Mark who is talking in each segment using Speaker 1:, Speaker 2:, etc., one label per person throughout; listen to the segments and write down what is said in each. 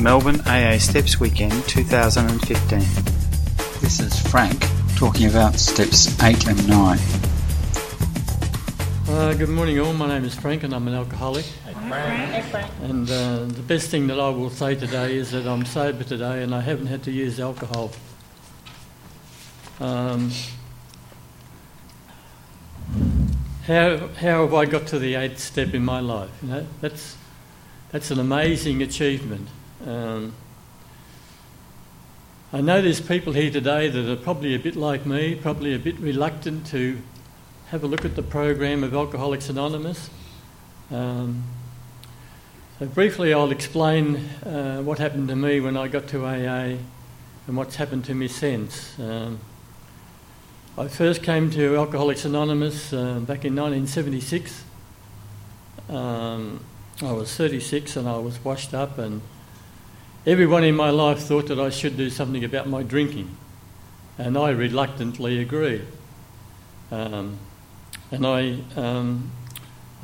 Speaker 1: Melbourne AA Steps Weekend 2015.
Speaker 2: This is Frank talking about steps 8 and 9.
Speaker 3: Uh, good morning, all. My name is Frank, and I'm an alcoholic. And uh, the best thing that I will say today is that I'm sober today, and I haven't had to use alcohol. Um, how, how have I got to the eighth step in my life? You know, that's that's an amazing achievement. Um, I know there's people here today that are probably a bit like me, probably a bit reluctant to have a look at the program of Alcoholics Anonymous. Um, so, briefly, I'll explain uh, what happened to me when I got to AA and what's happened to me since. Um, I first came to Alcoholics Anonymous uh, back in 1976. Um, I was 36 and I was washed up, and everyone in my life thought that I should do something about my drinking, and I reluctantly agreed. Um, and I um,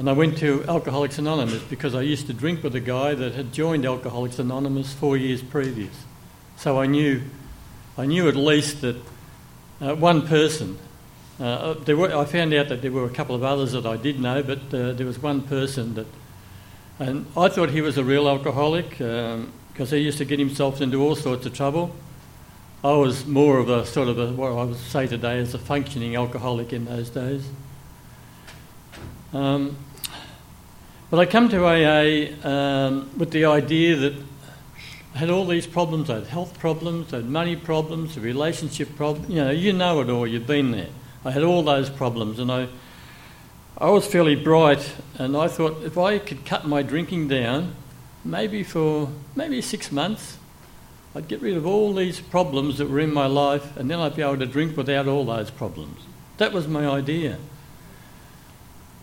Speaker 3: and I went to Alcoholics Anonymous because I used to drink with a guy that had joined Alcoholics Anonymous four years previous. So I knew, I knew at least that uh, one person. Uh, there were, I found out that there were a couple of others that I did know, but uh, there was one person that, and I thought he was a real alcoholic because he used to get himself into all sorts of trouble. I was more of a sort of a, what I would say today as a functioning alcoholic in those days. Um, but I come to AA um, with the idea that I had all these problems. I had health problems, I had money problems, a relationship problem. You know, you know it all. You've been there. I had all those problems, and I, I was fairly bright, and I thought if I could cut my drinking down, maybe for maybe six months, I'd get rid of all these problems that were in my life, and then I'd be able to drink without all those problems. That was my idea.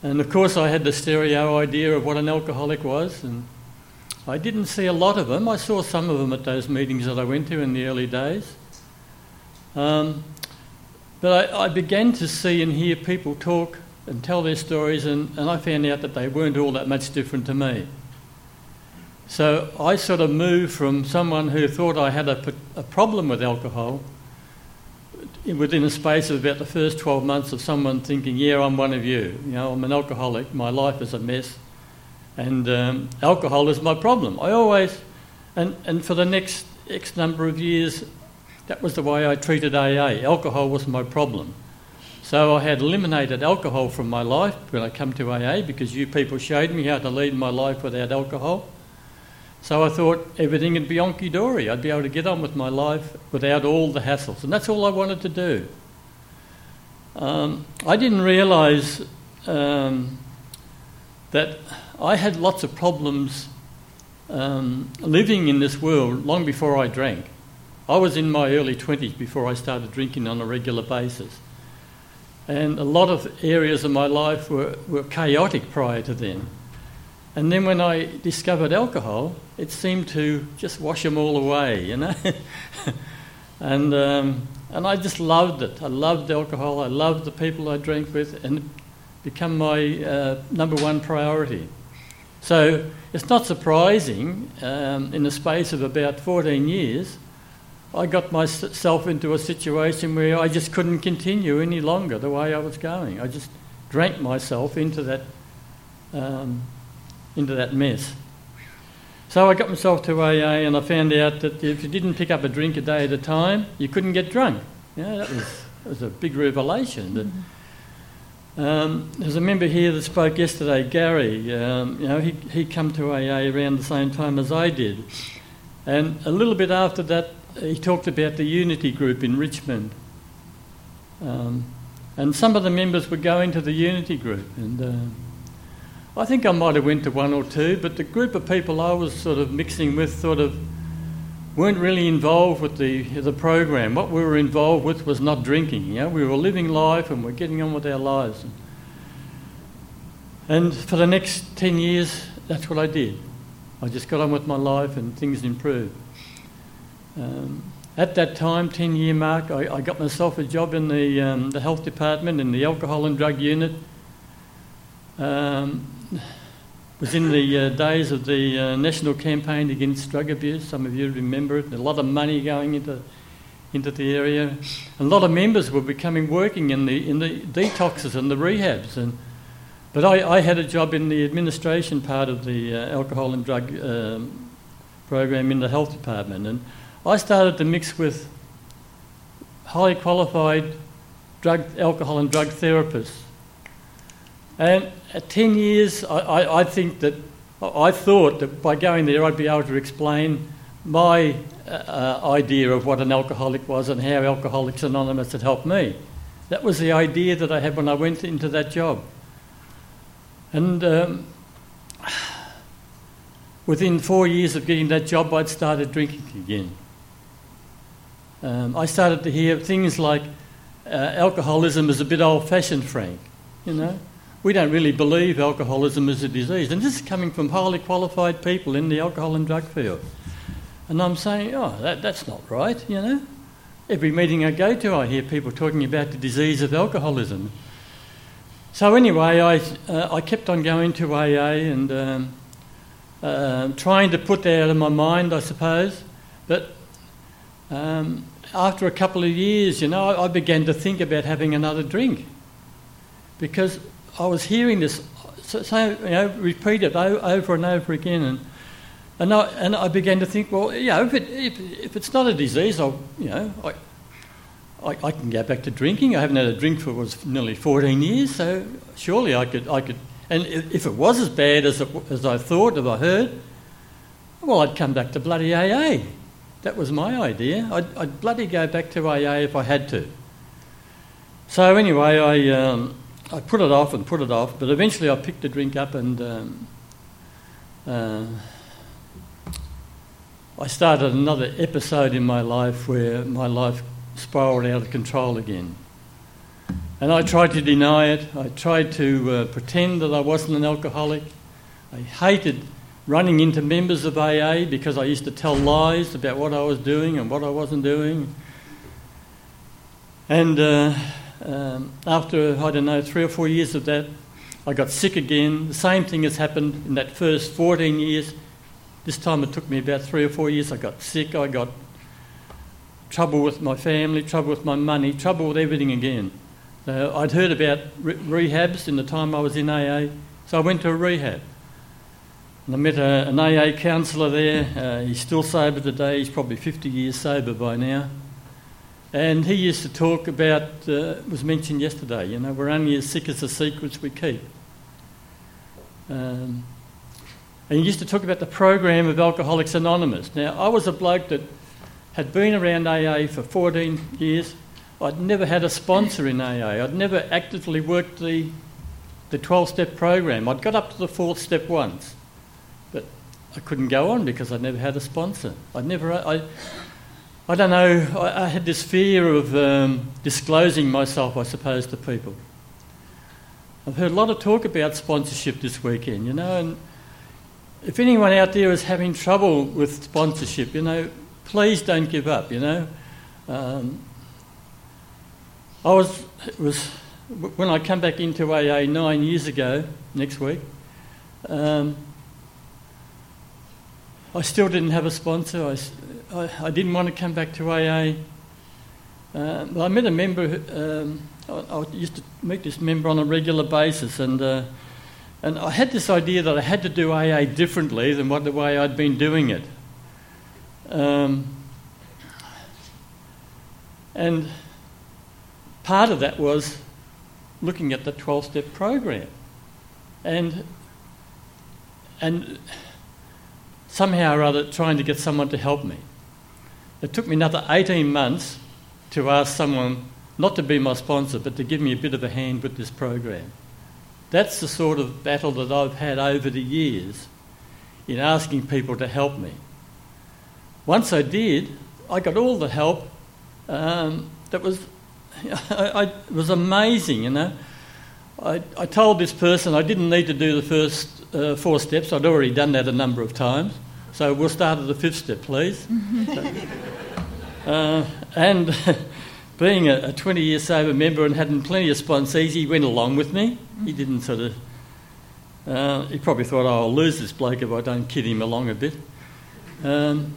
Speaker 3: And of course, I had the stereo idea of what an alcoholic was, and I didn't see a lot of them. I saw some of them at those meetings that I went to in the early days. Um, but I, I, began to see and hear people talk and tell their stories, and, and I found out that they weren't all that much different to me. So I sort of moved from someone who thought I had a, a problem with alcohol within a space of about the first 12 months of someone thinking, yeah, I'm one of you. You know, I'm an alcoholic, my life is a mess, and um, alcohol is my problem. I always, and, and for the next X number of years, that was the way I treated AA. Alcohol was my problem. So I had eliminated alcohol from my life when I come to AA because you people showed me how to lead my life without alcohol. So I thought everything would be onky dory. I'd be able to get on with my life without all the hassles. And that's all I wanted to do. Um, I didn't realise um, that I had lots of problems um, living in this world long before I drank. I was in my early 20s before I started drinking on a regular basis. And a lot of areas of my life were, were chaotic prior to then. And then when I discovered alcohol, it seemed to just wash them all away, you know. and um, and I just loved it. I loved alcohol. I loved the people I drank with, and it became my uh, number one priority. So it's not surprising. Um, in the space of about 14 years, I got myself into a situation where I just couldn't continue any longer the way I was going. I just drank myself into that. Um, into that mess. So I got myself to AA and I found out that if you didn't pick up a drink a day at a time, you couldn't get drunk. Yeah, that was, that was a big revelation. Um, there's a member here that spoke yesterday, Gary. Um, you know, he he come to AA around the same time as I did, and a little bit after that, he talked about the Unity group in Richmond. Um, and some of the members were going to the Unity group, and uh, I think I might have went to one or two, but the group of people I was sort of mixing with sort of weren't really involved with the the program. What we were involved with was not drinking. You know, we were living life and we're getting on with our lives. And for the next ten years, that's what I did. I just got on with my life and things improved. Um, at that time, 10 year mark, I, I, got myself a job in the, um, the health department in the alcohol and drug unit. Um, was in the uh, days of the uh, national campaign against drug abuse. Some of you remember it. A lot of money going into into the area. A lot of members were becoming working in the in the detoxes and the rehabs. And but I, I had a job in the administration part of the uh, alcohol and drug um, program in the health department, and I started to mix with highly qualified drug, alcohol and drug therapists. And at 10 years, I, I, I think that I thought that by going there I'd be able to explain my uh, idea of what an alcoholic was and how Alcoholics Anonymous had helped me. That was the idea that I had when I went into that job. And um, within four years of getting that job, I'd started drinking again. Um, I started to hear things like uh, alcoholism is a bit old fashioned, Frank. You know, we don't really believe alcoholism is a disease. And this is coming from highly qualified people in the alcohol and drug field. And I'm saying, oh, that, that's not right, you know. Every meeting I go to, I hear people talking about the disease of alcoholism. So, anyway, I, uh, I kept on going to AA and um, uh, trying to put that out of my mind, I suppose. But um, after a couple of years, you know, I, I began to think about having another drink because I was hearing this so, so you know, repeated over and over again. And and I, and I began to think, well, you know, if, it, if, if it's not a disease, I'll, you know, I, I, I, can go back to drinking. I haven't had a drink for was nearly 14 years, so surely I could, I could. And if it was as bad as, it, as I thought, as I heard, well, I'd come back to bloody AA. That was my idea. I'd, I'd bloody go back to AA if I had to. So anyway, I, um, I put it off and put it off, but eventually I picked the drink up and. Um, uh, I started another episode in my life where my life spiraled out of control again. And I tried to deny it. I tried to uh, pretend that I wasn't an alcoholic. I hated running into members of AA because I used to tell lies about what I was doing and what I wasn't doing. And uh, um, after, I don't know, three or four years of that, I got sick again. The same thing has happened in that first 14 years this time it took me about three or four years. I got sick, I got trouble with my family, trouble with my money, trouble with everything again. So I'd heard about re- rehabs in the time I was in AA, so I went to a rehab. And I met a, an AA counsellor there. Uh, he's still sober today, he's probably 50 years sober by now. And he used to talk about, uh, was mentioned yesterday, you know, we're only as sick as the secrets we keep. Um, and he used to talk about the program of Alcoholics Anonymous. Now, I was a bloke that had been around AA for 14 years. I'd never had a sponsor in AA. I'd never actively worked the, the 12 step program. I'd got up to the fourth step once, but I couldn't go on because I'd never had a sponsor. I'd never, I, I don't know, I, I had this fear of um, disclosing myself, I suppose, to people. I've heard a lot of talk about sponsorship this weekend, you know, and if anyone out there is having trouble with sponsorship, you know, please don't give up, you know. Um, I was, was, when I come back into AA nine years ago, next week, um, I still didn't have a sponsor. I, I, didn't want to come back to AA. Uh, I met a member, um, I, I, used to meet this member on a regular basis, and uh, and I had this idea that I had to do AA differently than what the way I'd been doing it. Um, and part of that was looking at the 12 step program. And, and somehow or other trying to get someone to help me. It took me another 18 months to ask someone not to be my sponsor, but to give me a bit of a hand with this program. That's the sort of battle that I've had over the years in asking people to help me. Once I did, I got all the help um, that was, I, I, was amazing, you know. I, I told this person I didn't need to do the first uh, four steps, I'd already done that a number of times. So we'll start at the fifth step, please. uh, and being a, a 20 year sober member and having plenty of sponsees, he went along with me. He didn't sort of Uh, he probably thought, oh, I'll lose this bloke if I don't kid him along a bit. Um,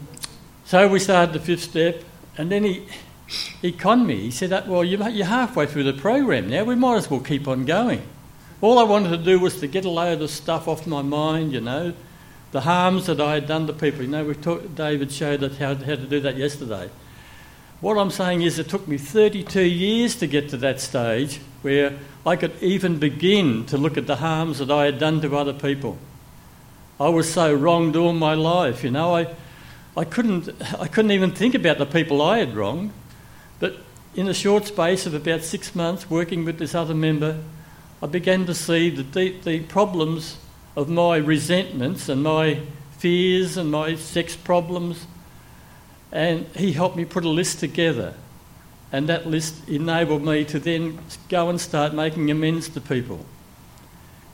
Speaker 3: so we started the fifth step, and then he, he conned me. He said, well, you're halfway through the program now, we might as well keep on going. All I wanted to do was to get a load of stuff off my mind, you know, the harms that I had done to people. You know, we talked, David showed us how, how to do that yesterday. What I'm saying is, it took me 32 years to get to that stage where I could even begin to look at the harms that I had done to other people. I was so wronged all my life, you know. I, I, couldn't, I couldn't even think about the people I had wronged. But in a short space of about six months working with this other member, I began to see the, deep, the problems of my resentments and my fears and my sex problems. And he helped me put a list together. And that list enabled me to then go and start making amends to people.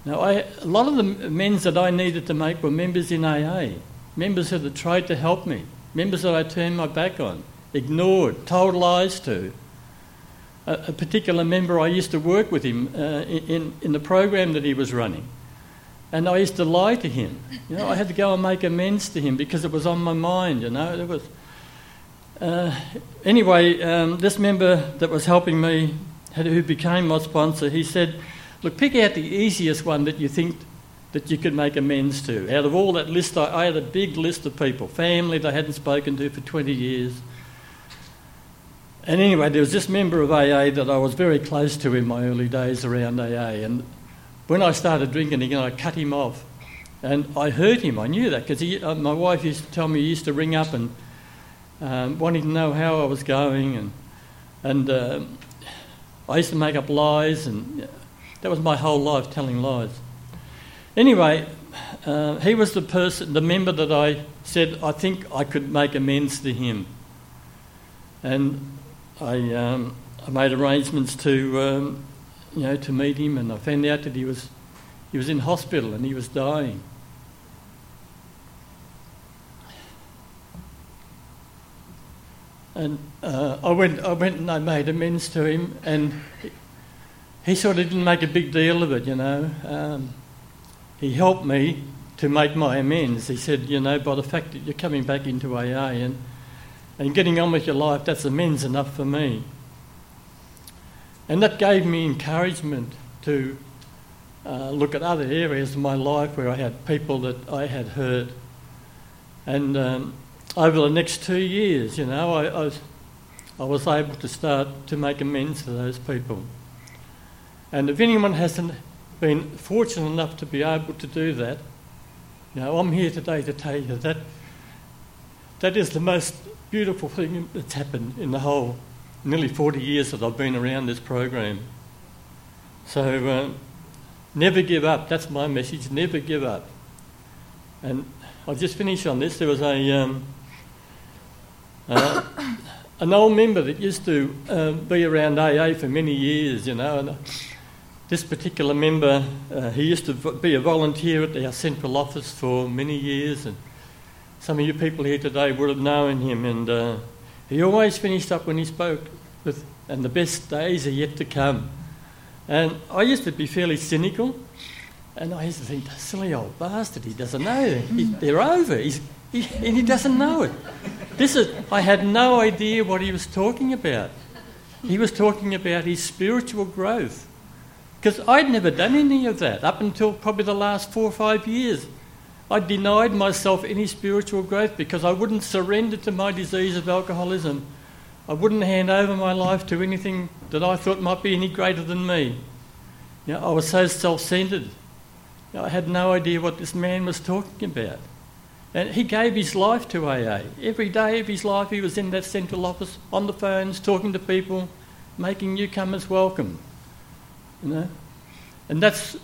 Speaker 3: Now, I, a lot of the amends that I needed to make were members in AA, members that had tried to help me, members that I turned my back on, ignored, told lies to. A, a particular member, I used to work with him uh, in, in the program that he was running. And I used to lie to him. You know, I had to go and make amends to him because it was on my mind, you know. It was, uh, anyway, um, this member that was helping me, who became my sponsor, he said, Look, pick out the easiest one that you think that you could make amends to. Out of all that list, I, I had a big list of people, family that I hadn't spoken to for 20 years. And anyway, there was this member of AA that I was very close to in my early days around AA. And when I started drinking again, I cut him off. And I hurt him. I knew that because uh, my wife used to tell me he used to ring up and um, wanting to know how I was going. And, and uh, I used to make up lies. And that was my whole life, telling lies. Anyway, uh, he was the person, the member that I said I think I could make amends to him. And I, um, I made arrangements to um, you know, to meet him, and I found out that he was, he was in hospital and he was dying. And uh, I, went, I went and I made amends to him, and he, sort of didn't make a big deal of it, you know. Um, he helped me to make my amends. He said, you know, by the fact that you're coming back into AA and, and getting on with your life, that's amends enough for me. And that gave me encouragement to uh, look at other areas of my life where I had people that I had hurt. And um, over the next two years, you know, I, I, was, I was able to start to make amends to those people. And if anyone hasn't been fortunate enough to be able to do that, you know, I'm here today to tell you that that is the most beautiful thing that's happened in the whole nearly 40 years that I've been around this program. So uh, never give up. That's my message. Never give up. And I'll just finish on this. There was a um, uh, an old member that used to uh, be around AA for many years, you know. And, uh, this particular member, uh, he used to be a volunteer at our central office for many years, and some of you people here today would have known him. And uh, he always finished up when he spoke with, and the best days are yet to come. And I used to be fairly cynical, and I used to think, silly old bastard, he doesn't know. He, they're over, He's, he, and he doesn't know it. This is, I had no idea what he was talking about. He was talking about his spiritual growth. Because I'd never done any of that up until probably the last four or five years. I denied myself any spiritual growth because I wouldn't surrender to my disease of alcoholism. I wouldn't hand over my life to anything that I thought might be any greater than me. You know, I was so self centered. You know, I had no idea what this man was talking about. And he gave his life to AA. Every day of his life, he was in that central office, on the phones, talking to people, making newcomers welcome. You know? And that's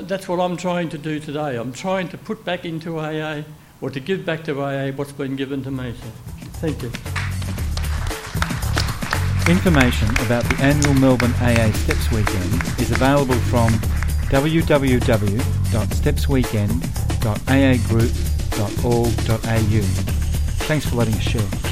Speaker 3: that's what I'm trying to do today. I'm trying to put back into AA or to give back to AA what's been given to me. So, thank you.
Speaker 4: Information about the annual Melbourne AA Steps Weekend is available from www.stepsweekend.aagroup.org.au. Thanks for letting us share.